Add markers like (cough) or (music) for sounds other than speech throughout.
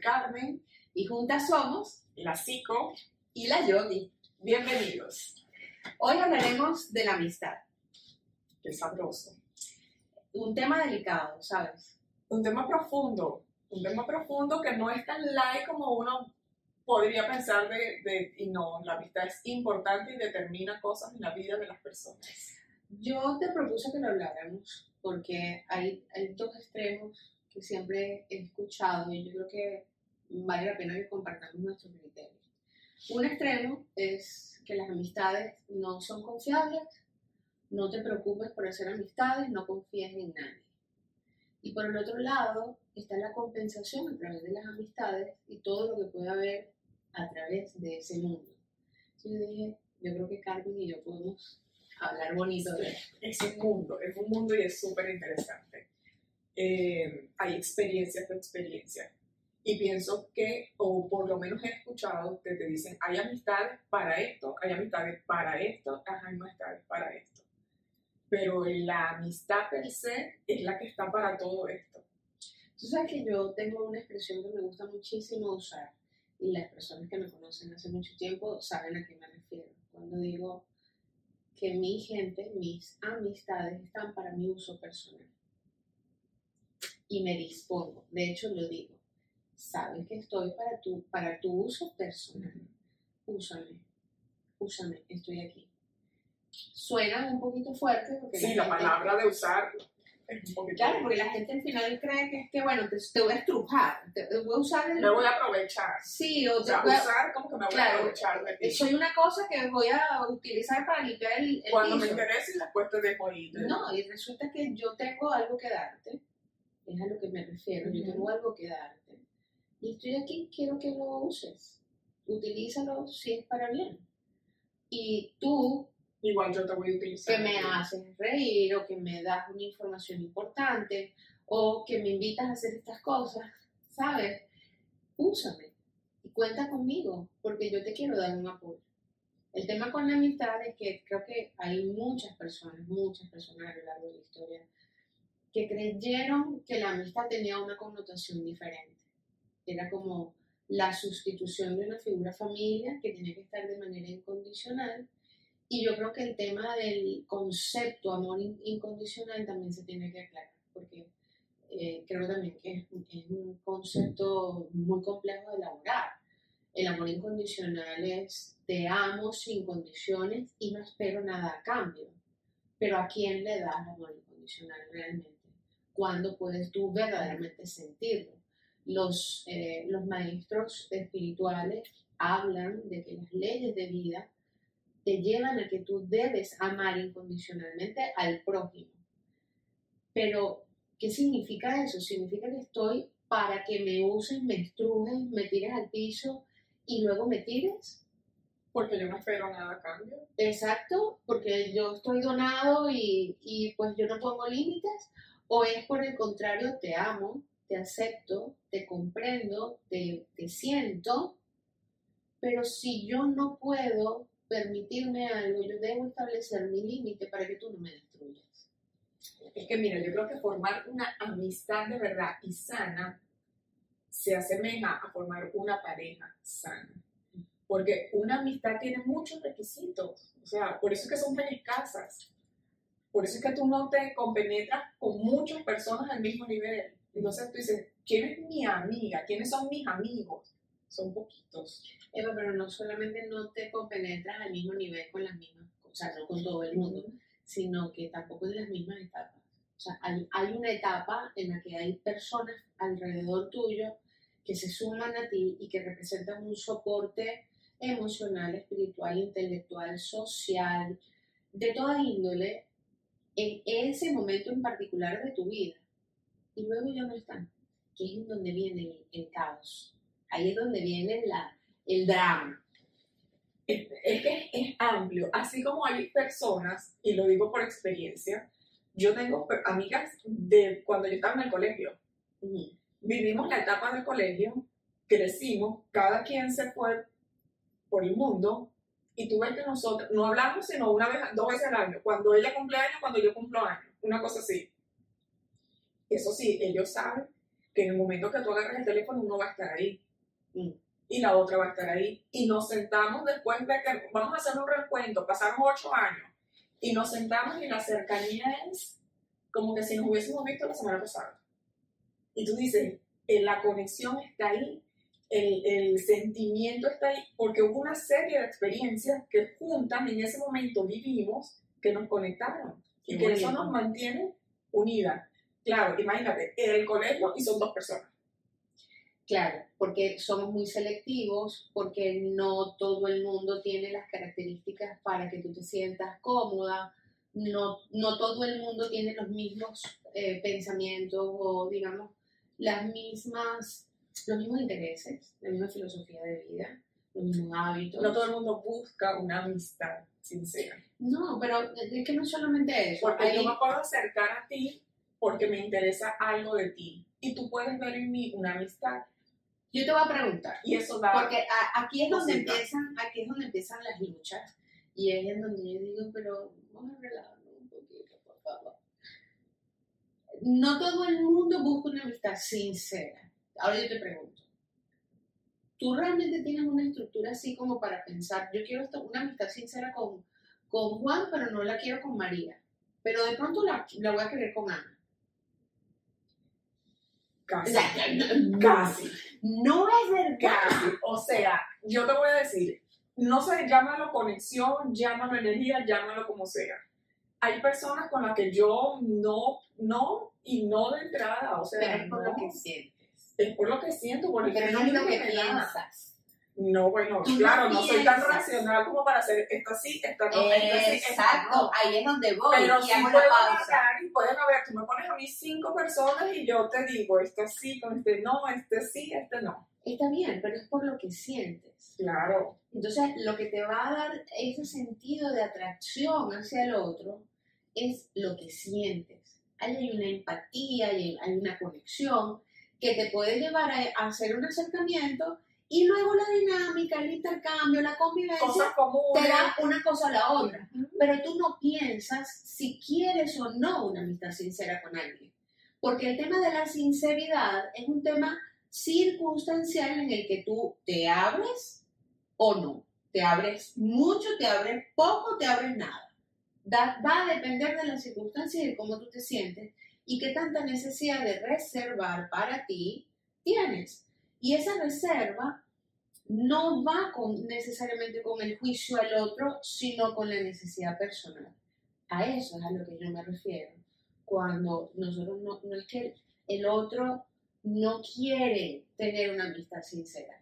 Carmen y juntas somos la Psico y la Yogi. Bienvenidos. Hoy hablaremos de la amistad. Qué sabroso. Un tema delicado, ¿sabes? Un tema profundo, un tema profundo que no es tan light como uno podría pensar de, de, y no, la amistad es importante y determina cosas en la vida de las personas. Yo te propuse que lo habláramos porque hay, hay dos extremos que siempre he escuchado y yo creo que vale la pena que compartamos nuestros criterios. Un extremo es que las amistades no son confiables, no te preocupes por hacer amistades, no confíes en nadie. Y por el otro lado está la compensación a través de las amistades y todo lo que puede haber a través de ese mundo. Yo dije, yo creo que Carmen y yo podemos hablar bonito de eso. Es un mundo, es un mundo y es súper interesante. Eh, hay experiencias de experiencias. Y pienso que, o por lo menos he escuchado que te dicen, hay amistades para esto, hay amistades para esto, hay amistades para esto. Pero la amistad per se es la que está para todo esto. Tú sabes que yo tengo una expresión que me gusta muchísimo usar y las personas que me conocen hace mucho tiempo saben a qué me refiero. Cuando digo que mi gente, mis amistades están para mi uso personal. Y me dispongo, de hecho lo digo, sabes que estoy para tu, para tu uso personal. Úsame, úsame, estoy aquí. Suena un poquito fuerte porque... Sí, la, palabra de usar Claro, porque la gente al final cree que es que, bueno, te, te voy a estrujar, te, voy a usar el... Me voy a aprovechar. Sí, o, o sea, voy a, usar como que me voy claro, a aprovechar de ti. Soy una cosa que voy a utilizar para limpiar el, el Cuando piso. me interese y después te dejo ir. No, y resulta que yo tengo algo que darte, es a lo que me refiero, yo Ujú. tengo algo que darte. Y estoy aquí, quiero que lo uses. Utilízalo si es para bien. Y tú Igual yo te voy a utilizar. que me haces reír o que me das una información importante o que me invitas a hacer estas cosas, ¿sabes? Úsame y cuenta conmigo porque yo te quiero dar un apoyo. El tema con la amistad es que creo que hay muchas personas, muchas personas a lo largo de la historia que creyeron que la amistad tenía una connotación diferente. Era como la sustitución de una figura familiar que tenía que estar de manera incondicional y yo creo que el tema del concepto amor in- incondicional también se tiene que aclarar, porque eh, creo también que es, es un concepto muy complejo de elaborar. El amor incondicional es te amo sin condiciones y no espero nada a cambio. Pero ¿a quién le das amor incondicional realmente? ¿Cuándo puedes tú verdaderamente sentirlo? Los, eh, los maestros espirituales hablan de que las leyes de vida te llevan a que tú debes amar incondicionalmente al prójimo. Pero, ¿qué significa eso? Significa que estoy para que me uses, me estrujes, me tires al piso y luego me tires. Porque yo no espero nada a cambio. Exacto, porque yo estoy donado y, y pues yo no pongo límites. O es por el contrario, te amo, te acepto, te comprendo, te, te siento, pero si yo no puedo permitirme algo, yo debo establecer mi límite para que tú no me destruyas. Es que mira, yo creo que formar una amistad de verdad y sana se asemeja a formar una pareja sana. Porque una amistad tiene muchos requisitos. O sea, por eso es que son tan escasas. Por eso es que tú no te compenetras con muchas personas al mismo nivel. Entonces tú dices, ¿quién es mi amiga? ¿Quiénes son mis amigos? Son poquitos. Eva, pero no solamente no te compenetras al mismo nivel con las mismas, o sea, no con todo el mundo, sino que tampoco en las mismas etapas. O sea, hay, hay una etapa en la que hay personas alrededor tuyo que se suman a ti y que representan un soporte emocional, espiritual, intelectual, social, de toda índole, en ese momento en particular de tu vida. Y luego ya no están, que es en donde viene el, el caos. Ahí es donde viene la, el drama. Es, es que es amplio. Así como hay personas, y lo digo por experiencia, yo tengo amigas de cuando yo estaba en el colegio. Ujú. Vivimos la etapa del colegio, crecimos, cada quien se fue por el mundo, y tú ves que nosotros no hablamos sino una vez, dos veces al año. Cuando ella cumple años, cuando yo cumplo años. Una cosa así. Eso sí, ellos saben que en el momento que tú agarres el teléfono uno va a estar ahí. Mm. Y la otra va a estar ahí. Y nos sentamos después de que vamos a hacer un recuento, pasaron ocho años, y nos sentamos y la cercanía es como que si nos hubiésemos visto la semana pasada. Y tú dices, eh, la conexión está ahí, el, el sentimiento está ahí, porque hubo una serie de experiencias que juntas en ese momento vivimos que nos conectaron y Qué que eso bonito. nos mantiene unidas. Claro, imagínate, el colegio y son dos personas. Claro, porque somos muy selectivos, porque no todo el mundo tiene las características para que tú te sientas cómoda, no, no todo el mundo tiene los mismos eh, pensamientos o, digamos, las mismas, los mismos intereses, la misma filosofía de vida, los mismos hábitos. No todo el mundo busca una amistad sincera. No, pero es que no solamente eso. Porque yo me puedo acercar a ti porque me interesa algo de ti. Y tú puedes ver en mí una amistad. yo te voy a preguntar, Y eso da... Porque a- aquí es donde Cosita. empiezan, aquí es donde empiezan las luchas y es en donde yo digo, pero vamos a relajarnos un poquito, por favor. No todo el mundo busca una amistad sincera. Ahora yo te pregunto, ¿tú realmente tienes una estructura así como para pensar, yo quiero esta- una amistad sincera con, con Juan, pero no la quiero con María? Pero de pronto la, la voy a querer con Ana. Casi. Casi. no es verdad. Casi. O sea, yo te voy a decir, no sé, llámalo conexión, llámalo energía, llámalo como sea. Hay personas con las que yo no, no y no de entrada, o sea, Pero es por lo que sientes. es por lo que siento, por el Pero no es lo que piensas. No, bueno, Tú no claro, no soy tan racional como para hacer esta sí, esta no, esta sí, Exacto, no. ahí es donde voy. Pero y sí puedo marcar y pueden haber, tú me pones a mí cinco personas y yo te digo, este sí, con este no, este sí, este no. Está bien, pero es por lo que sientes. Claro. Entonces, lo que te va a dar ese sentido de atracción hacia el otro es lo que sientes. Ahí hay una empatía, hay, hay una conexión que te puede llevar a, a hacer un acercamiento y luego la dinámica, el intercambio, la convivencia te da una cosa a la otra. Pero tú no piensas si quieres o no una amistad sincera con alguien. Porque el tema de la sinceridad es un tema circunstancial en el que tú te abres o no. Te abres mucho, te abres poco, te abres nada. Da- va a depender de las circunstancias y de cómo tú te sientes y qué tanta necesidad de reservar para ti tienes. Y esa reserva no va necesariamente con el juicio al otro, sino con la necesidad personal. A eso es a lo que yo me refiero. Cuando nosotros no, no es que el otro no quiere tener una amistad sincera.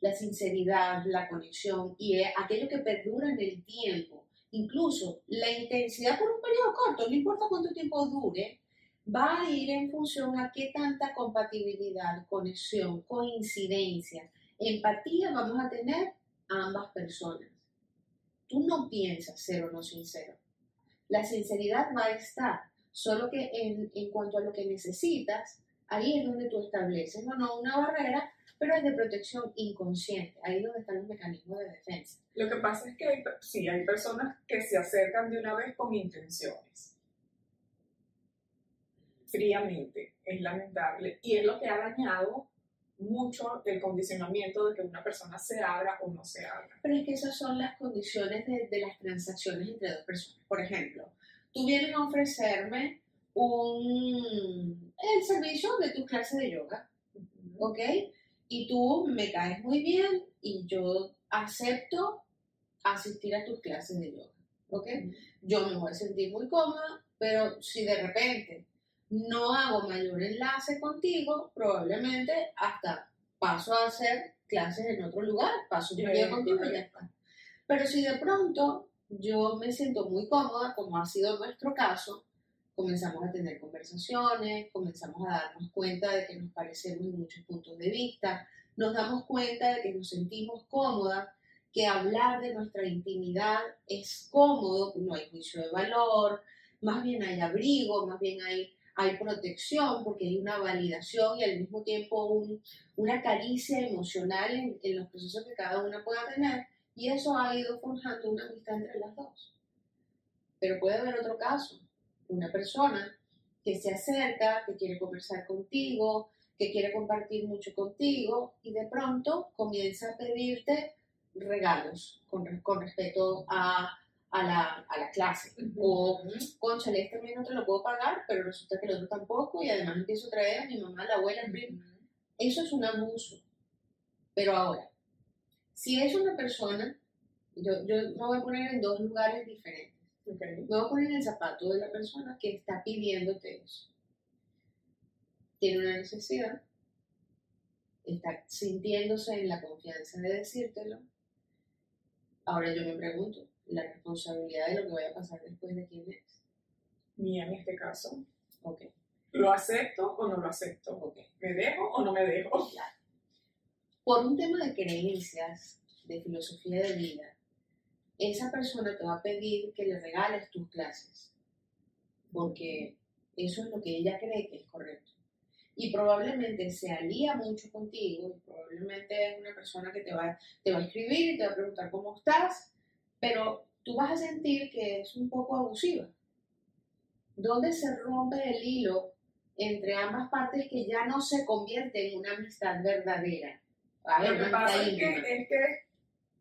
La sinceridad, la conexión y aquello que perdura en el tiempo, incluso la intensidad por un periodo corto, no importa cuánto tiempo dure, va a ir en función a qué tanta compatibilidad, conexión, coincidencia, empatía vamos a tener ambas personas. Tú no piensas ser o no sincero. La sinceridad va a estar, solo que en, en cuanto a lo que necesitas, ahí es donde tú estableces, no, no una barrera, pero es de protección inconsciente, ahí es donde están los mecanismos de defensa. Lo que pasa es que hay, sí, hay personas que se acercan de una vez con intenciones. Fríamente, es lamentable. Y es lo que ha dañado mucho el condicionamiento de que una persona se abra o no se abra. Pero es que esas son las condiciones de, de las transacciones entre dos personas. Por ejemplo, tú vienes a ofrecerme un, el servicio de tus clases de yoga, ¿ok? Y tú me caes muy bien y yo acepto asistir a tus clases de yoga, ¿ok? Yo me voy a sentir muy cómoda, pero si de repente no hago mayor enlace contigo, probablemente hasta paso a hacer clases en otro lugar, paso un periodo contigo y ya está. Pero si de pronto yo me siento muy cómoda, como ha sido nuestro caso, comenzamos a tener conversaciones, comenzamos a darnos cuenta de que nos parecemos en muchos puntos de vista, nos damos cuenta de que nos sentimos cómodas, que hablar de nuestra intimidad es cómodo, no hay juicio de valor, más bien hay abrigo, más bien hay, hay protección, porque hay una validación y al mismo tiempo un- una caricia emocional en, los procesos que cada una pueda tener, y eso ha ido forjando una amistad entre las dos. Pero puede haber otro caso, una persona que se acerca, que quiere conversar contigo, que quiere compartir mucho contigo y de pronto comienza a pedirte regalos con, con respecto a, a la, a la clase. O, conchale, este mes no te lo puedo pagar, pero resulta que el otro tampoco y además empiezo a traer a mi mamá, a la abuela, el primo. Eso es un abuso. Pero ahora, si es una persona, yo, yo me voy a poner en dos lugares diferentes. Ok. Me voy a poner en el zapato de la persona que está pidiéndote eso. Tiene una necesidad, está sintiéndose en la confianza de decírtelo. Ahora yo me pregunto, la responsabilidad de lo que vaya a pasar después de quién es. Mía en este caso. Ok, ¿Lo acepto o no lo acepto? ok. ¿Me dejo o no me dejo? (laughs) Por un tema de creencias, de filosofía de vida, esa persona te va a pedir que le regales tus clases, porque eso es lo que ella cree que es correcto. Y probablemente se alía mucho contigo, y probablemente es una persona que te va, te va a escribir y te va a preguntar cómo estás, pero tú vas a sentir que es un poco abusiva. ¿Dónde se rompe el hilo entre ambas partes que ya no se convierte en una amistad verdadera? A ver, Lo que pasa es que, es que,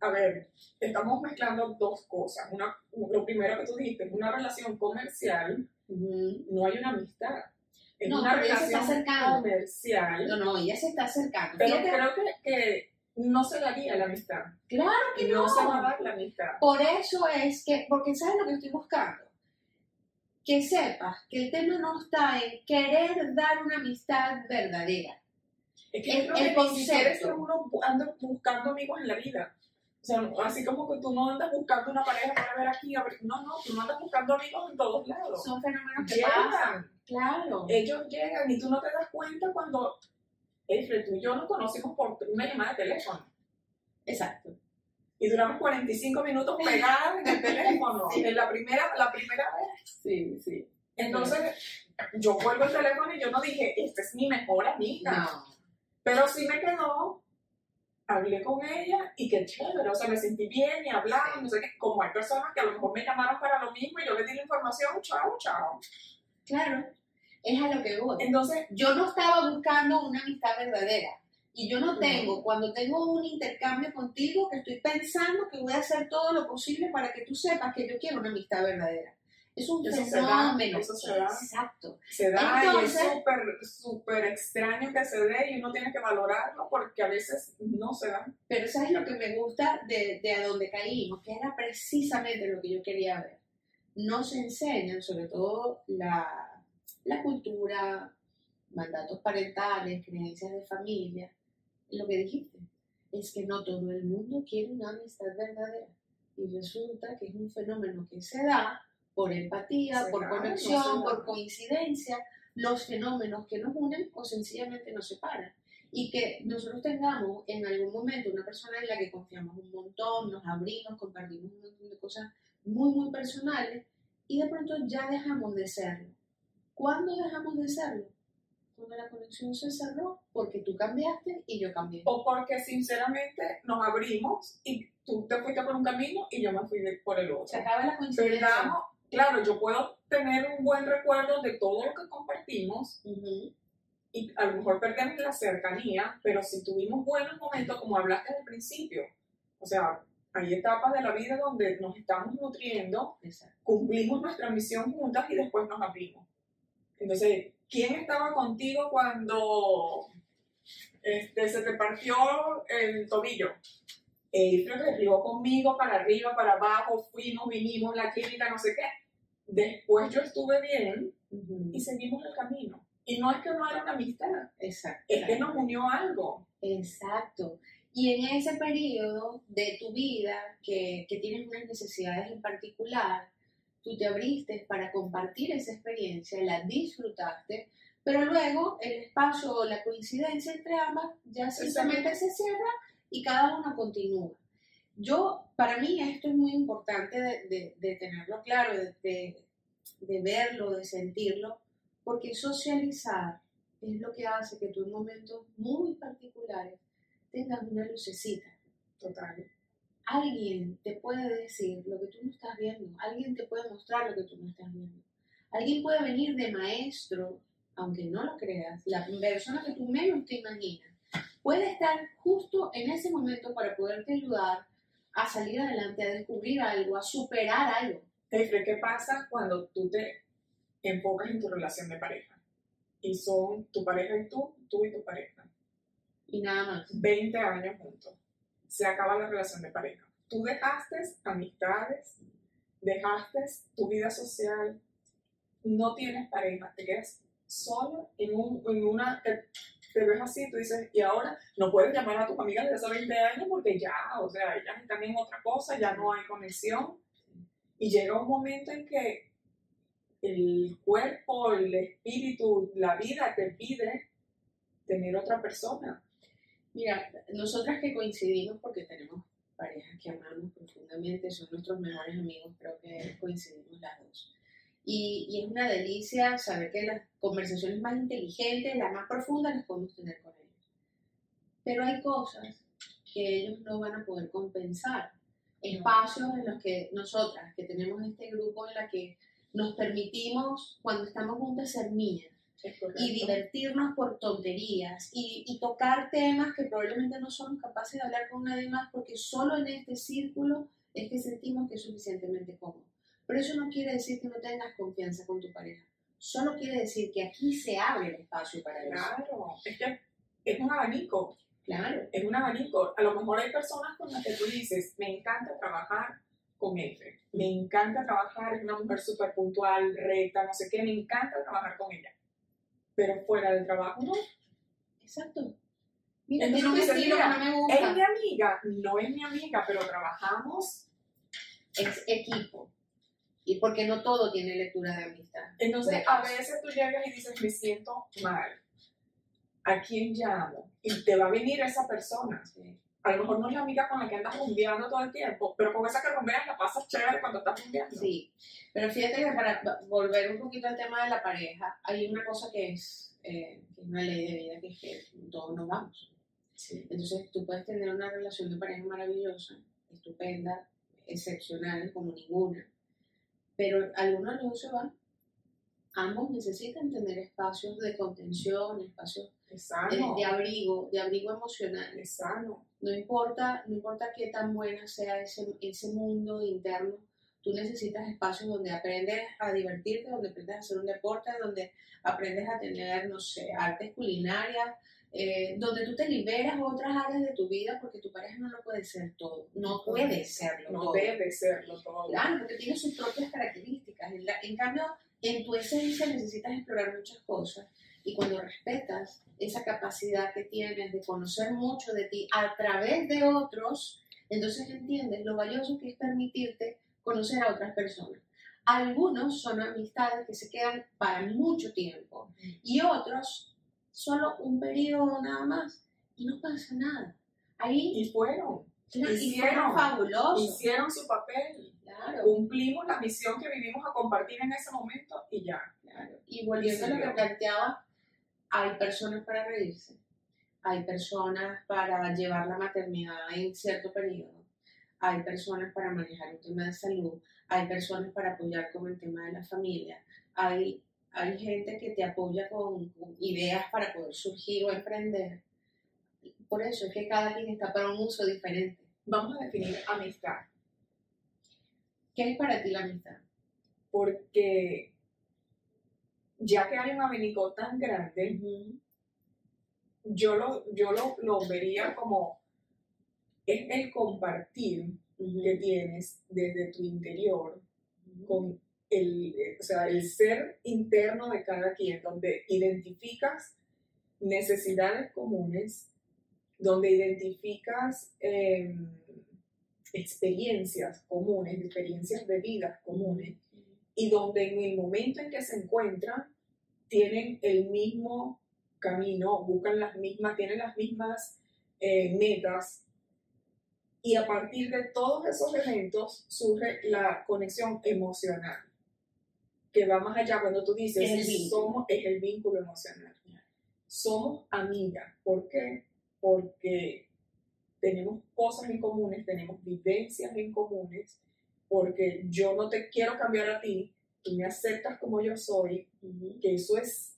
a ver, estamos mezclando dos cosas. Una, lo primero que tú dijiste, una relación comercial, Ujú. no hay una amistad. Es No, una pero ella se está relación acercando. comercial, No, no, ella se está acercando. pero Fíjate, creo que, que no se daría la amistad. claro que No no. se va a dar la amistad. Por eso es que, porque ¿sabes lo que estoy buscando? Que sepas que el tema no está en querer dar una amistad verdadera. Es que El- yo creo el que ni siquiera es que concepto. anda buscando amigos en la vida. O sea, así como que tú no andas buscando una pareja para ver aquí, a ver, no, no, tú no andas buscando amigos en todos lados. Son fenómenos que pasan. Llegan, Claro. ellos llegan y tú no te das cuenta cuando, Efre, tú y yo nos conocimos por una llamada de teléfono Exacto. y duramos 45 minutos pegadas en el (laughs) teléfono, Sí. en la primera, la primera vez. Sí, sí. Entonces, yo vuelvo el teléfono y yo no dije, esta es mi mejor amiga. No. Pero sí me quedó, hablé con ella y qué chévere, o sea, me sentí bien y hablamos, no sé qué, como hay personas que a lo mejor me llamaron para lo mismo y yo le di la información, chao, chao. Claro. Es a lo que voy. Entonces, yo no estaba buscando una amistad verdadera. Y yo no No. tengo, cuando tengo un intercambio contigo, que estoy pensando que voy a hacer todo lo posible para que tú sepas que yo quiero una amistad verdadera. Es un Eso se da, fenómeno. eso se da. Exacto. se da Entonces- y es súper, súper extraño que se dé y uno tiene que valorarlo porque a veces no se da. Pero ¿sabes lo que me gusta de, de a donde caímos? Que era precisamente lo que yo quería ver. No se enseñan, sobre todo la, la cultura, mandatos parentales, creencias de familia. Lo que dijiste es que no todo el mundo quiere una amistad verdadera. Y resulta que es un fenómeno que se da por empatía, por no conexión, por coincidencia. Los fenómenos que nos unen o sencillamente nos separan y que nosotros tengamos en algún momento una persona en la que confiamos un montón, nos abrimos, compartimos un montón de cosas muy, muy personales y de pronto ya dejamos de serlo. ¿Cuándo dejamos de serlo? Cuando la conexión se cerró, porque tú cambiaste y yo cambié. O porque sinceramente nos abrimos y tú te fuiste por un camino y yo me fui por el otro. Se acaba la coincidencia. Perdamos, claro, yo puedo tener un buen recuerdo de todo lo que compartimos y a lo mejor perdemos la cercanía, pero si tuvimos buenos momentos, como hablaste al principio, o sea, hay etapas de la vida donde nos estamos nutriendo, exacto. cumplimos nuestra misión juntas y después nos abrimos. Entonces, ¿quién estaba contigo cuando este, se te partió el tobillo? April te rió conmigo para arriba, para abajo, fuimos, vinimos, la clínica, no sé qué. Después yo estuve bien y seguimos el camino. Y no es que no era una amistad, Exacto. es que nos unió algo. Exacto. Y en ese periodo de tu vida que, que tienes unas necesidades en particular, tú te abriste para compartir esa experiencia, la disfrutaste, pero luego el espacio o la coincidencia entre ambas ya simplemente se cierra y cada uno continúa. Yo, para mí esto es muy importante de, tenerlo claro, de, de- de verlo, de sentirlo, porque socializar es lo que hace que tú en momentos muy particulares tengas una lucecita. Total. Alguien te puede decir lo que tú no estás viendo, alguien te puede mostrar lo que tú no estás viendo. Alguien puede venir de maestro aunque no lo creas, la persona que tú menos te imaginas puede estar justo en ese momento para poderte ayudar a salir adelante, a descubrir algo, a superar algo. Jeffrey, ¿qué pasa cuando tú te enfocas en tu relación de pareja? Y son tu pareja y tú, tú y tu pareja. Y nada más. 20 años juntos. Se acaba la relación de pareja. Tú dejaste amistades, dejaste tu vida social, no tienes pareja, te quedas solo en, un, en una, te, ves así, tú dices, y ahora no puedes llamar a tus amigas de esos 20 años porque ya, o sea, ellas están en otra cosa, ya no hay conexión. Y llega un momento en que el cuerpo, el espíritu, la vida te pide tener otra persona. Mira, nosotras que coincidimos porque tenemos parejas que amamos profundamente, son nuestros mejores amigos, creo que coincidimos las dos. Y, y, es una delicia saber que las conversaciones más inteligentes, las más profundas, las podemos tener con ellos. Pero hay cosas que ellos no van a poder compensar. Espacios en los que nosotras, que tenemos este grupo en la que nos permitimos, cuando estamos juntas, ser niñas y divertirnos por tonterías y, y, tocar temas que probablemente no somos capaces de hablar con nadie más porque solo en este círculo es que sentimos que es suficientemente cómodo. Pero eso no quiere decir que no tengas confianza con tu pareja. Solo quiere decir que aquí se abre el espacio para eso. Claro, es que es un abanico. Claro. Es un abanico. A lo mejor hay personas con las que tú dices, me encanta trabajar con F. Me encanta trabajar, es una mujer súper puntual, recta, no sé qué, me encanta trabajar con ella pero fuera del trabajo no. Exacto. Mira, Entonces, no me gusta. Es mi amiga, no es mi amiga, pero trabajamos. Es equipo. Y porque no todo tiene lectura de amistad. Entonces, a veces tú llegas y dices, me siento mal. ¿A quién llamo? Y te va a venir esa persona. A lo mejor no es la amiga con la que andas rumbeando todo el tiempo, pero con esa que rumbeas la pasas chévere cuando estás rumbeando. Sí, pero fíjate que para volver un poquito al tema de la pareja, hay una cosa que es, eh, que es una ley de vida, que es que todos nos vamos. Entonces tú puedes tener una relación de pareja maravillosa, estupenda, excepcional, como ninguna, pero algunos de se van. Ambos necesitan tener espacios de contención, espacios de, abrigo, de abrigo emocional. Es sano. No importa, no importa qué tan buena sea ese, ese mundo interno, tú necesitas espacios donde aprendes a divertirte, donde aprendes a hacer un deporte, donde aprendes a tener, no sé, artes culinarias, eh, donde tú te liberas otras áreas de tu vida porque tu pareja no lo puede ser todo. No puede serlo no todo. debe serlo todo. Claro, porque tiene sus propias características. en cambio, en tu esencia necesitas explorar muchas cosas y cuando respetas esa capacidad que tienes de conocer mucho de ti a través de otros, entonces entiendes lo valioso que es permitirte conocer a otras personas. Algunos son amistades que se quedan para mucho tiempo y otros solo un periodo nada más y no pasa nada. Ahí y fueron. hicieron, fabuloso. Hicieron su papel. Cumplimos la misión que vivimos a compartir en ese momento y ya. Y volviendo a lo que planteaba, hay personas para reírse, hay personas para llevar la maternidad en cierto periodo, hay personas para manejar un tema de salud, hay personas para apoyar con el tema de la familia, hay, hay gente que te apoya con, ideas para poder surgir o emprender. Por eso es que cada quien está para un uso diferente. Vamos a definir amistad. ¿Qué es para ti la amistad? Porque ya que hay un abanico tan grande, yo, lo, yo lo, vería como es el compartir que tienes desde tu interior con el, o sea, el ser interno de cada quien, donde identificas necesidades comunes, donde identificas em, experiencias comunes, experiencias de vida comunes, y donde en el momento en que se encuentran tienen el mismo camino, buscan las mismas, tienen las mismas eh, metas y a partir de todos esos eventos surge la conexión emocional que va más allá. Cuando tú dices es el somos es el vínculo emocional. Somos amigas. ¿por qué? porque tenemos cosas en comunes tenemos vivencias en comunes porque yo no te quiero cambiar a ti, tú me aceptas como yo soy, que eso es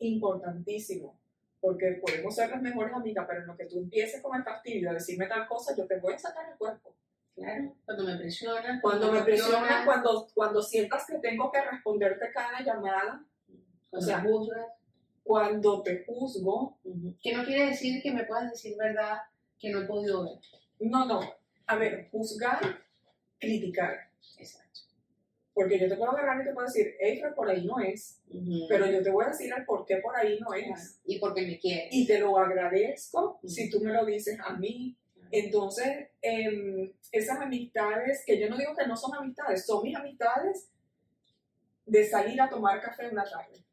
importantísimo, porque podemos ser las mejores amigas, pero en lo que tú empieces con el fastidio a decirme tal cosa, yo te voy a sacar el cuerpo. Claro, cuando me presionan. Cuando me cuestionan, cuando, cuando sientas que tengo que responderte cada llamada, Cuando o sea, juzgas. cuando te juzgo, Ujú. Que no quiere decir que me puedas decir verdad que no he podido ver. no, no. A ver, juzgar, criticar. Exacto. Porque yo te puedo agarrar y te puedo decir, hey, por ahí no es. Pero yo te voy a decir el por qué por ahí no es. Y porque me quieres. Y te lo agradezco si tú me lo dices a mí. Entonces, em, esas amistades, que yo no digo que no son amistades, son mis amistades de salir a tomar café una tarde.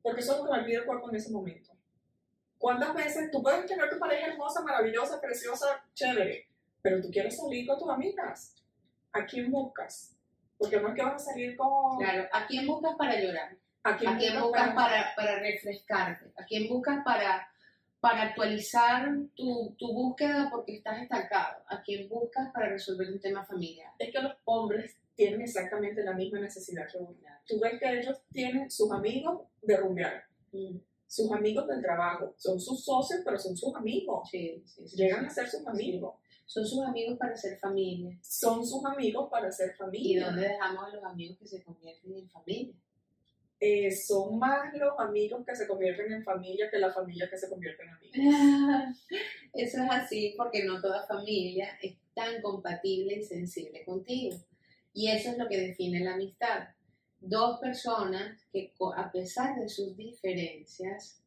Porque eso es lo que me pide el cuerpo en ese momento. ¿Cuántas veces tú puedes tener tu pareja hermosa, maravillosa, preciosa, chévere, pero tú quieres salir con tus amigas? ¿A quién buscas? Porque no es que vas a salir con... Claro, ¿a quién buscas para llorar? ¿A quién, ¿A quién buscas para, para refrescarte? ¿A quién buscas para, para actualizar tu, tu búsqueda porque estás estancado? ¿A quién buscas para resolver un tema familiar? Es que los hombres tienen exactamente la misma necesidad que uno. Tú ves que ellos tienen sus amigos de rumbear, Mm, sus amigos del trabajo, son sus socios, pero son sus amigos. Sí, sí, sí, Llegan a ser sus amigos. Son sus amigos para ser familia. Son sus amigos para ser ¿Y familia. dónde dejamos a los amigos que se convierten en familia? Eh, son más los amigos que se convierten en familia que la familia que se convierte en amigos. (laughs) Eso es así porque no toda familia es tan compatible y sensible contigo. Y eso es lo que define la amistad. Dos personas que a pesar de sus diferencias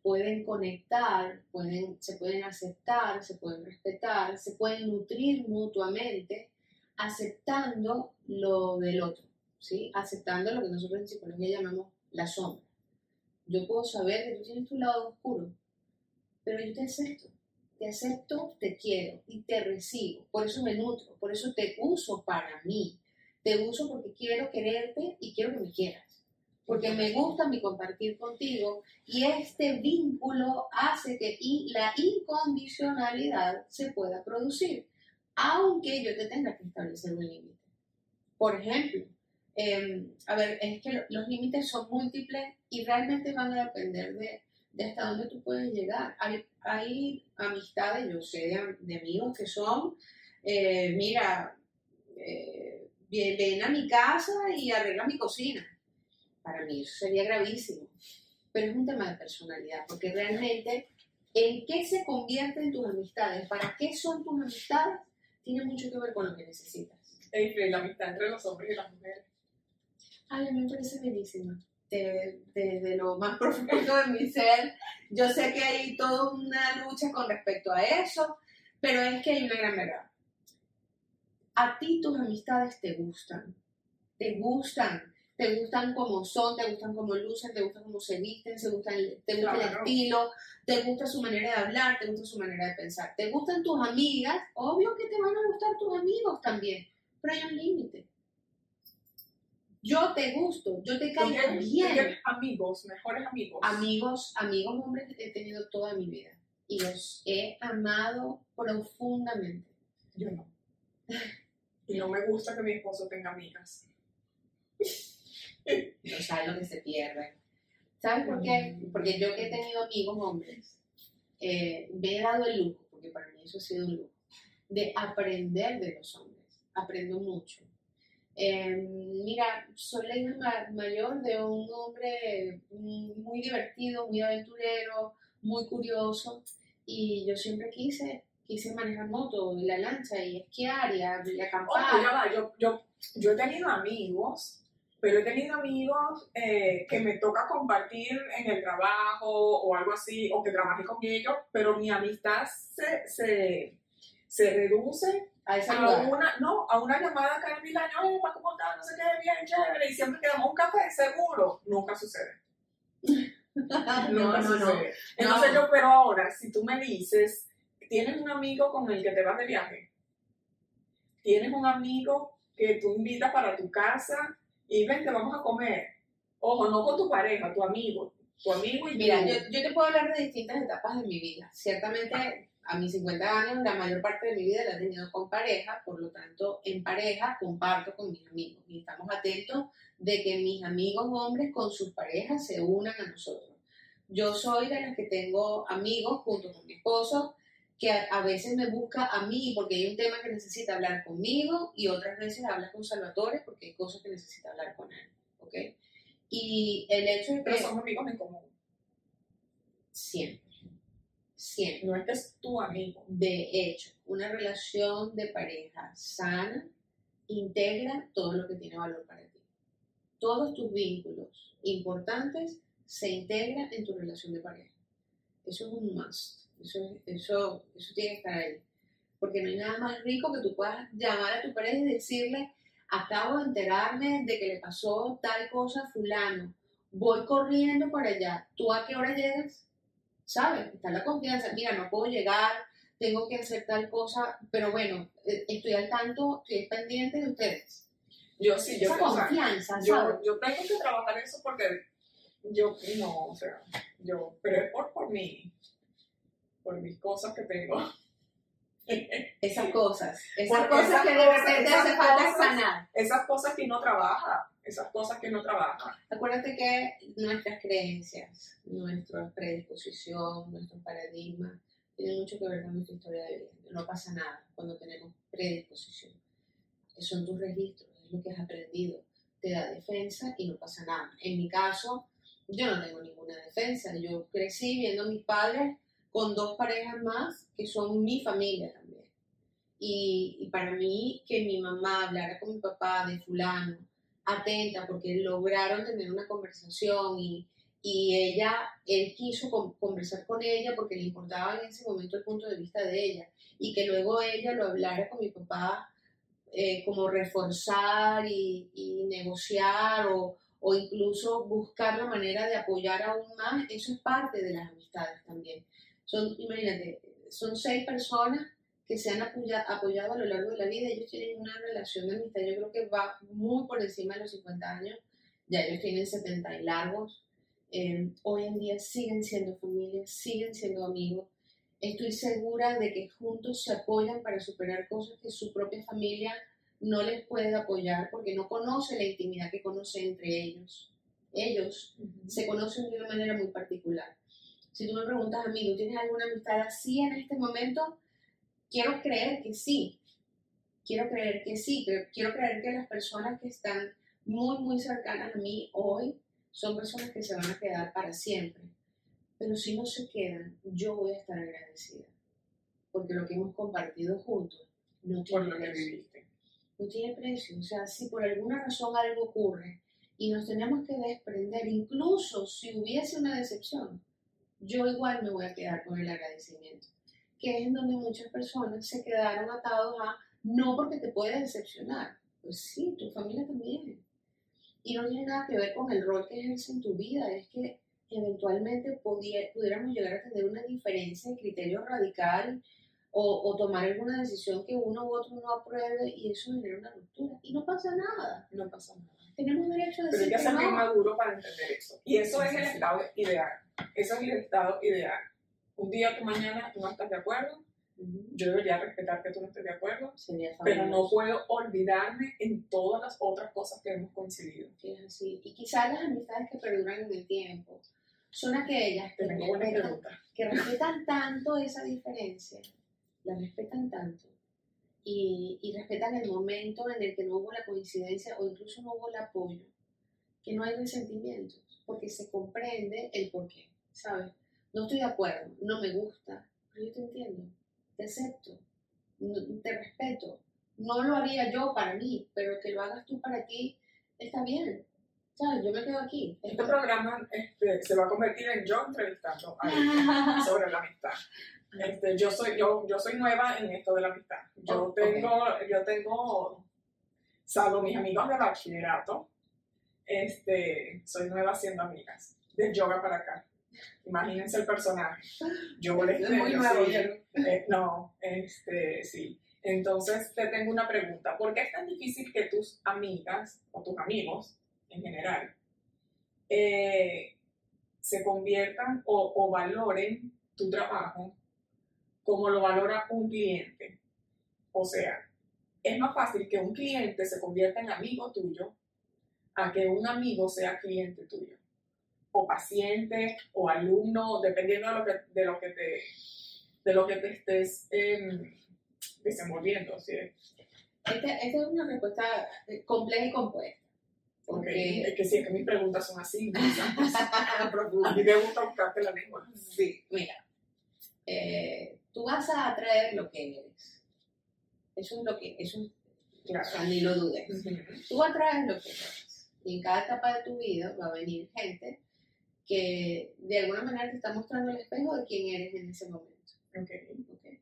pueden conectar, pueden, se pueden aceptar, se pueden respetar, se pueden nutrir mutuamente aceptando lo del otro, ¿sí? aceptando lo que nosotros en psicología llamamos la sombra. Yo puedo saber que tú tienes tu lado oscuro, pero yo te acepto. Te acepto, te quiero y te recibo. Por eso me nutro, por eso te uso para mí. Te uso porque quiero quererte y quiero que me quieras. Porque me gusta mi compartir contigo y este vínculo hace que la incondicionalidad se pueda producir, aunque yo te tenga que establecer un límite. Por ejemplo, eh, a ver, es que lo- los límites son múltiples y realmente van a depender de, hasta dónde tú puedes llegar. Hay, hay amistades, yo sé de, am- de amigos que son, eh, mira, eh, ven, a mi casa y arregla mi cocina. Para mí eso sería gravísimo. Pero es un tema de personalidad, porque realmente en qué se convierten tus amistades, para qué son tus amistades, tiene mucho que ver con lo que necesitas. Fred, la amistad entre los hombres y las mujeres. Ay, a mí me parece bellísima. De- Desde lo más (laughs) profundo de mi ser, yo sé que hay toda una lucha con respecto a eso, pero es que hay una gran verdad. A ti tus amistades te gustan, te gustan, te gustan como son, te gustan como lucen, te gustan como se visten, se gustan, te gusta el estilo, te gusta su manera de hablar, te gusta su manera de pensar, te gustan tus amigas, obvio que te van a gustar tus amigos también, pero hay un límite. Yo te gusto, yo te caigo bien. amigos, mejores amigos. Amigos, amigos hombres que he tenido toda mi vida y los he amado profundamente. Yo no. Y no me gusta que mi esposo tenga amigas. No sabes lo que se pierde. ¿Sabes por qué? Porque yo que he tenido amigos hombres, eh, me he dado el lujo, porque para mí eso ha sido un lujo, de aprender de los hombres. Aprendo mucho. Eh, mira, soy la hija ma- mayor de un hombre muy divertido, muy aventurero, muy curioso, y yo siempre quise, quise manejar moto la lancha y esquiar y, y acampar. Yo he tenido amigos, pero he tenido amigos eh, que me toca compartir en el trabajo o algo así, o que trabajé con ellos, pero mi amistad se, se, se reduce a ese a lugar. una, no, a una llamada cada mil años, "Oye, pa, ¿cómo estás? No sé qué, bien, chévere, y siempre quedamos un café seguro. Nunca sucede. (laughs) no, Nunca no, no. sucede. Entonces No. yo, pero ahora, si tú me dices, tienes un amigo con el que te vas de viaje, tienes un amigo que tú invitas para tu casa y ven, te vamos a comer. Ojo, no con tu pareja, tu amigo, tu amigo y Mira, tú. yo, yo te puedo hablar de distintas etapas de mi vida. Ciertamente a mis 50 años, la mayor parte de mi vida la he tenido con pareja, por lo tanto, en pareja comparto con mis amigos y estamos atentos de que mis amigos hombres con sus parejas se unan a nosotros. Yo soy de las que tengo amigos junto con mi esposo que a, veces me busca a mí porque hay un tema que necesita hablar conmigo y otras veces habla con Salvatore porque hay cosas que necesita hablar con él. ¿Ok? Y el hecho de que... Pero somos amigos en común. Siempre. Siempre. No es tu amigo. De hecho, una relación de pareja sana integra todo lo que tiene valor para ti. Todos tus vínculos importantes se integran en tu relación de pareja. Eso es un must. Eso, eso, eso tiene que estar ahí. Porque no hay nada más rico que tú puedas llamar a tu pareja y decirle, acabo de enterarme de que le pasó tal cosa a fulano, voy corriendo para allá, ¿tú a qué hora llegas? ¿Sabes? Está la confianza, mira, no puedo llegar, tengo que hacer tal cosa, pero bueno, eh, estoy al tanto, estoy pendiente de ustedes. Yo sí, yo Esa confianza, yo, ¿sabes? yo tengo que trabajar eso porque yo no, o sea, yo, pero es por, por mí, por mis cosas que tengo. Esas cosas, esas Porque cosas esas que de repente hace falta sanar. Esas cosas que no trabaja, esas cosas que no trabaja. Acuérdate que nuestras creencias, nuestra predisposición, nuestro paradigma, tienen mucho que ver con nuestra historia de vida. No pasa nada cuando tenemos predisposición. Son tus registros, es lo que has aprendido. Te da defensa y no pasa nada. En mi caso, yo no tengo ninguna defensa. Yo crecí viendo a mis padres con dos parejas más que son mi familia también. Y, y para mí, que mi mamá hablara con mi papá de fulano, atenta porque lograron tener una conversación y, y ella, él quiso con- conversar con ella porque le importaba en ese momento el punto de vista de ella y que luego ella lo hablara con mi papá eh, como reforzar y, y negociar o, o incluso buscar la manera de apoyar aún más, eso es parte de las amistades también. Son, imagínate, son seis personas que se han apoya- apoyado a lo largo de la vida, ellos tienen una relación de amistad, yo creo que va muy por encima de los 50 años, ya ellos tienen 70 y largos, eh, hoy en día siguen siendo familia, siguen siendo amigos, estoy segura de que juntos se apoyan para superar cosas que su propia familia no les puede apoyar porque no conoce la intimidad que conoce entre ellos. Ellos se conocen de una manera muy particular. Si tú me preguntas a mí, ¿tú tienes alguna amistad así en este momento? Quiero creer que sí. Quiero creer que sí. que- Quiero creer que las personas que están muy, muy cercanas a mí hoy son personas que se van a quedar para siempre. Pero si no se quedan, yo voy a estar agradecida. Porque lo que hemos compartido juntos no Por tiene lo que precio viviste. no tiene precio. O sea, si por alguna razón algo ocurre y nos tenemos que desprender, incluso si hubiese una decepción, yo igual me voy a quedar con el agradecimiento. Que es en donde muchas personas se quedaron atados a no porque te puede decepcionar. Pues sí, tu familia también. Y no tiene nada que ver con el rol que ejerce en tu vida, es que eventualmente pudiéramos llegar a tener una diferencia de criterio radical o, o tomar alguna decisión que uno u otro no apruebe y eso genera una ruptura. Y no pasa nada. No pasa nada. Tenemos derecho a Pero hay decir que ser bien maduro para entender eso. Y eso es el estado ideal. Eso es el estado ideal. Un día o mañana tú no estás de acuerdo, yo debería respetar que tú no estés de acuerdo, Sería pero no puedo olvidarme en todas las otras cosas que hemos coincidido. es así. Y quizás las amistades que perduran en el tiempo son aquellas que respetan, que respetan tanto esa diferencia, la respetan tanto, y, y respetan el momento en el que no hubo la coincidencia o incluso no hubo el apoyo, que no hay resentimientos, porque se comprende el porqué, ¿sabes? No estoy de acuerdo, no me gusta, pero yo te entiendo, te acepto, te respeto. No lo haría yo para mí, pero que lo hagas tú para ti, está bien. ¿Sabes? Yo me quedo aquí. Este programa este, se va a convertir en yo entrevistando a (laughs) sobre la amistad. Este, yo, soy, yo, yo soy nueva en esto de la amistad. Yo Oh, tengo, yo tengo, salvo mis amigos de bachillerato, este, soy nueva haciendo amigas. De yoga para acá. Imagínense el personaje. Yo les Es muy nuevo, sí, eh, no, este, sí. Entonces te tengo una pregunta. ¿Por qué es tan difícil que tus amigas o tus amigos en general eh, se conviertan o, o valoren tu trabajo como lo valora un cliente. O sea, es más fácil que un cliente se convierta en amigo tuyo a que un amigo sea cliente tuyo. O paciente, o alumno, dependiendo de lo que, de lo que, te, de lo que te estés em, desenvolviendo. ¿sí? Esta este es una respuesta eh, compleja y compuesta. Porque... Es que sí, es que mis preguntas son así. (laughs) a mí me gusta buscarte la lengua. Sí, mira. Eh, tú vas a atraer lo que eres. Eso es lo que, eso claro. o sea, ni lo dudes. Tú atraes lo que eres. Y en cada etapa de tu vida va a venir gente que de alguna manera te está mostrando el espejo de quién eres en ese momento. Okay. Okay.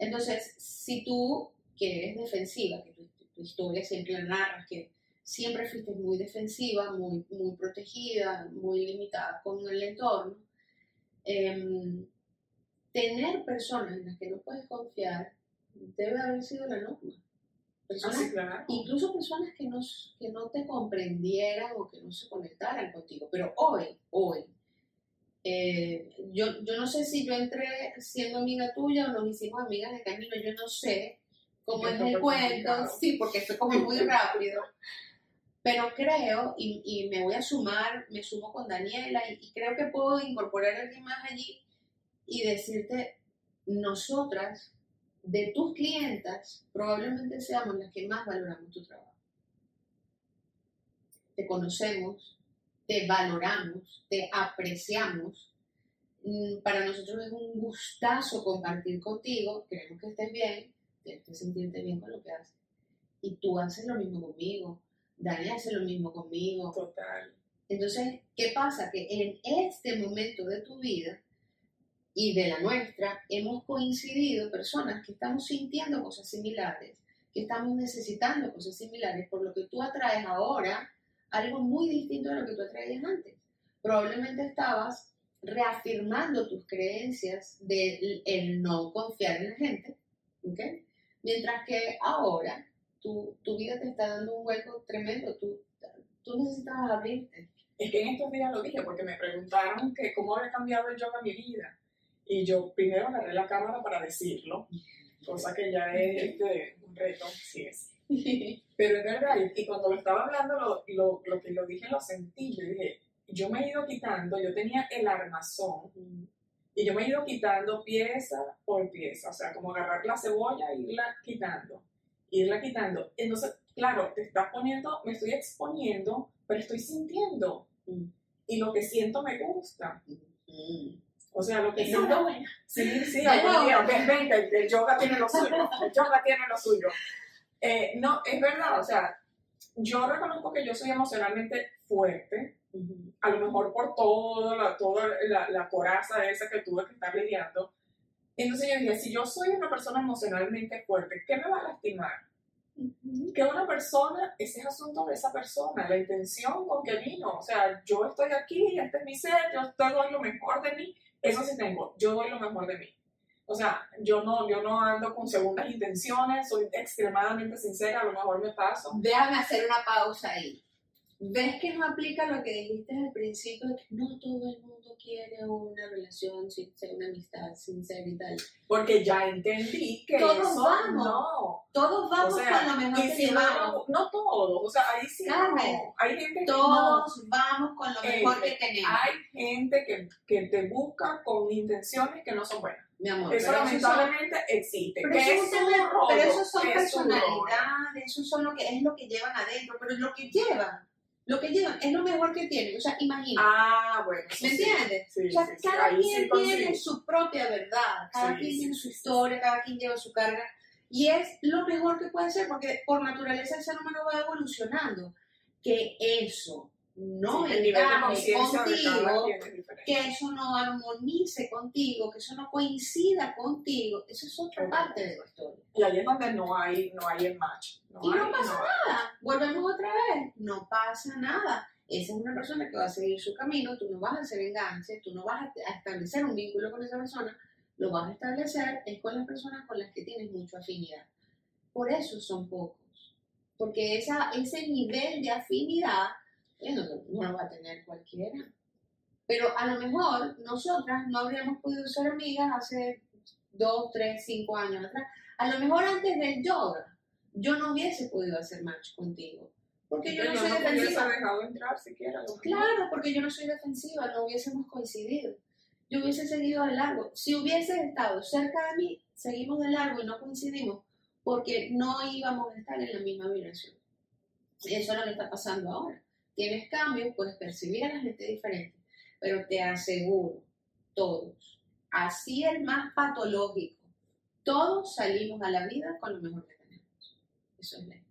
Entonces, si tú, que eres defensiva, que tu, tu historia siempre la narras, que siempre fuiste muy defensiva, muy, muy protegida, muy limitada con el entorno, eh, tener personas en las que no puedes confiar debe haber sido la norma. Personas, Incluso personas que no, que no te comprendieran o que no se conectaran contigo. Pero hoy, hoy, eh, yo, yo no sé si yo entré siendo amiga tuya o nos hicimos amigas de camino, yo no sé cómo es el cuento, sí, porque fue como muy rápido. Pero creo, y, y, me voy a sumar, me sumo con Daniela, y, y creo que puedo incorporar a alguien más allí y decirte, nosotras, de tus clientas, probablemente seamos las que más valoramos tu trabajo. Te conocemos, te valoramos, te apreciamos. Mm, para nosotros es un gustazo compartir contigo, queremos que estés bien, tienes que sentirte bien con lo que haces. Y tú haces lo mismo conmigo, Dani hace lo mismo conmigo. Total. Entonces, ¿qué pasa? Que en este momento de tu vida, y de la nuestra, hemos coincidido personas que estamos sintiendo cosas similares, que estamos necesitando cosas similares, por lo que tú atraes ahora algo muy distinto a lo que tú atraías antes. Probablemente estabas reafirmando tus creencias de el no confiar en la gente, ¿ok? Mientras que ahora tu, tu vida te está dando un hueco tremendo, tú, tú necesitabas abrirte. Es que en estos días lo dije porque me preguntaron que cómo había cambiado el yoga mi vida. Y yo primero agarré la cámara para decirlo, cosa que ya es este, un reto, sí es. Pero es verdad, y cuando lo estaba hablando, lo, lo, lo, que lo dije lo sentí, yo dije, yo me he ido quitando, yo tenía el armazón, y yo me he ido quitando pieza por pieza, o sea, como agarrar la cebolla e irla quitando, irla quitando. Entonces, claro, te estás poniendo, me estoy exponiendo, pero estoy sintiendo, y lo que siento me gusta. O sea, lo que es una buena. Sí, sí, algún día, ven, el, yoga tiene lo suyo, el yoga tiene lo suyo. Eh, no, es verdad, o sea, yo reconozco que yo soy emocionalmente fuerte, a lo mejor por toda la, toda la, la coraza esa que tuve que estar lidiando. Entonces yo dije, si yo soy una persona emocionalmente fuerte, ¿qué me va a lastimar? Que una persona, ese es asunto de esa persona, la intención con que vino. O sea, yo estoy aquí, este es mi ser, yo estoy lo mejor de mí eso sí tengo, yo doy lo mejor de mí. O sea, yo no, yo no ando con segundas intenciones, soy extremadamente sincera, a lo mejor me paso. Déjame hacer una pausa ahí. ¿Ves que no aplica lo que dijiste al principio que no todo el mundo quiere una relación sincera, una amistad sincera y tal? Porque ya entendí que todos eso vamos, no. Todos vamos O sea, con lo mejor que si llevamos. no, no todos, o sea, ahí sí Carmen, no. Hay gente que no. Todos vamos con lo mejor Eh, que tenemos. Hay gente que, que te busca con intenciones que no son buenas. mi amor, Eso lamentablemente existe. Pero eso, es es un pero eso son es personalidades, eso son lo que es lo que llevan adentro, pero lo que llevan, lo que llevan es lo mejor que tienen. O sea, imagina, Ah, bueno. ¿me sí. entiendes? Sí, o sea, sí, sí, cada quien tiene su propia verdad, cada quien tiene su historia, cada quien lleva su carga, y es lo mejor que puede ser, porque por naturaleza el ser humano va evolucionando. Que eso no Sí, encaje contigo, que eso no armonice contigo, que eso no coincida contigo, eso es otra Ok. parte de la historia. Y ahí es donde no hay, no hay el match. No Y no hay, pasa hay. nada, volvemos otra vez, no pasa nada. Esa es una persona que va a seguir su camino, tú no vas a hacer enganche, tú no vas a a establecer un vínculo con esa persona, lo vas a establecer es con las personas con las que tienes mucha afinidad. Por eso son pocos, porque esa, ese nivel de afinidad no, no lo va a tener cualquiera. Pero a lo mejor nosotras no habríamos podido ser amigas hace dos, tres, cinco años atrás, a lo mejor antes del yoga, yo no hubiese podido hacer match contigo. Porque yo no soy no defensiva. dejado entrar siquiera. Claro, porque yo no soy defensiva, no hubiésemos coincidido. Yo hubiese seguido de largo. Si hubieses estado cerca de mí, seguimos de largo y no coincidimos porque no íbamos a estar en la misma vibración. Eso es lo que está pasando ahora. Tienes cambios, puedes percibir a la gente diferente, pero te aseguro, todos, así el más patológico, todos salimos a la vida con lo mejor que tenemos. Eso es ley.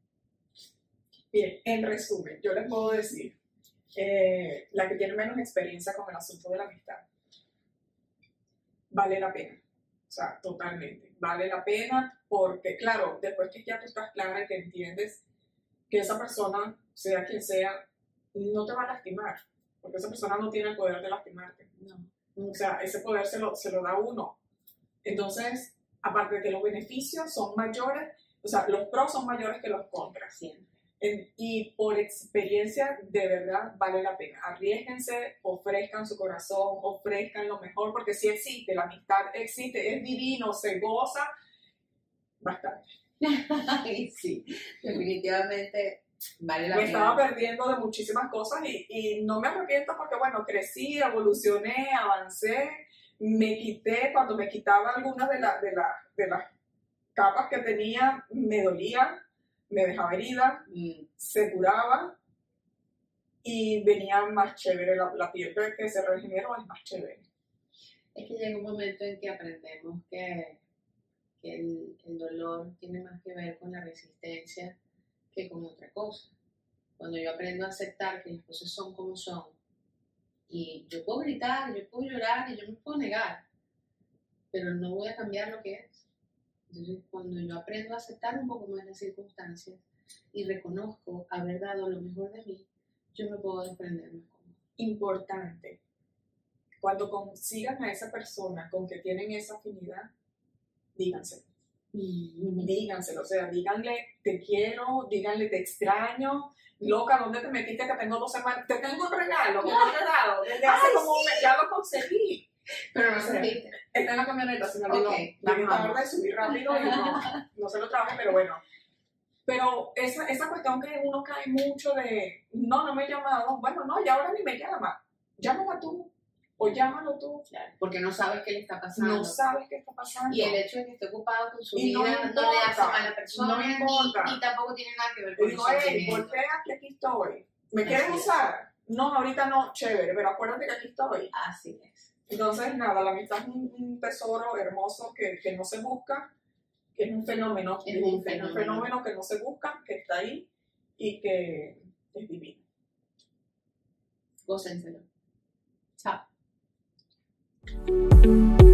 Bien, en resumen, yo les puedo decir, eh, la que tiene menos experiencia con el asunto de la amistad, vale la pena. O sea, totalmente. Vale la pena porque, claro, después que ya tú estás clara y que entiendes que esa persona, sea quien sea, no te va a lastimar, porque esa persona no tiene el poder de lastimarte. No. O sea, ese poder se lo, se lo da uno. Entonces, aparte de que los beneficios son mayores, o sea, los pros son mayores que los contras. Siempre. En- y por experiencia, de verdad, vale la pena. Arriesguense, ofrezcan su corazón, ofrezcan lo mejor, porque si existe, la amistad existe, es divino, se goza bastante. (laughs) Sí, definitivamente vale la Me pena. estaba perdiendo de muchísimas cosas y, y no me arrepiento porque, bueno, crecí, evolucioné, avancé, me quité, cuando me quitaba algunas de, la- de, la- de las capas que tenía, me dolía, me dejaba herida, Mm, se curaba y venía más chévere. La, la piel que- que se regeneró es más chévere. Es que llega un momento en que aprendemos que, que el, el dolor tiene más que ver con la resistencia que con otra cosa. Cuando yo aprendo a aceptar que las cosas son como son, y yo puedo gritar, yo puedo llorar y yo me puedo negar, pero no voy a cambiar lo que es. Entonces, cuando yo aprendo a aceptar un poco más las circunstancias y reconozco haber dado lo mejor de mí, yo me puedo desprender más. Importante. Cuando consigan a esa persona con que tienen esa afinidad, díganselo. Díganselo. O sea, díganle te quiero, díganle te extraño. Loca, ¿dónde te metiste que tengo dos semanas? Te tengo un regalo, te he dado. Desde hace Ay, como un mes ya lo conseguí. Pero no Sí. viste. Está en la camioneta, se me olvidó. Ok, Llegué vamos. tarde, subí rápido y no, no se lo traje, pero bueno. Pero esa, esa cuestión que uno cae mucho de, no, no me he llamado, bueno, no, ya ahora ni me llama. Llámala tú o llámalo tú. Porque no sabes qué le está pasando. No sabes qué está pasando. Y el hecho de que esté ocupado con su Y no vida me no, le hace importa, mal a la persona no ni- importa. Ni, tampoco tiene nada que ver Y con digo, hey, sentimiento. voltea que aquí estoy. ¿Me Así quieres es. usar? No, ahorita no, chévere, pero acuérdate que aquí estoy. Así es. Entonces, nada, la amistad es un, un tesoro hermoso que, que no se busca, que es un fenómeno, Es un fenómeno. fenómeno que no se busca, que está ahí y que es divino. Gócenselo. Thank you.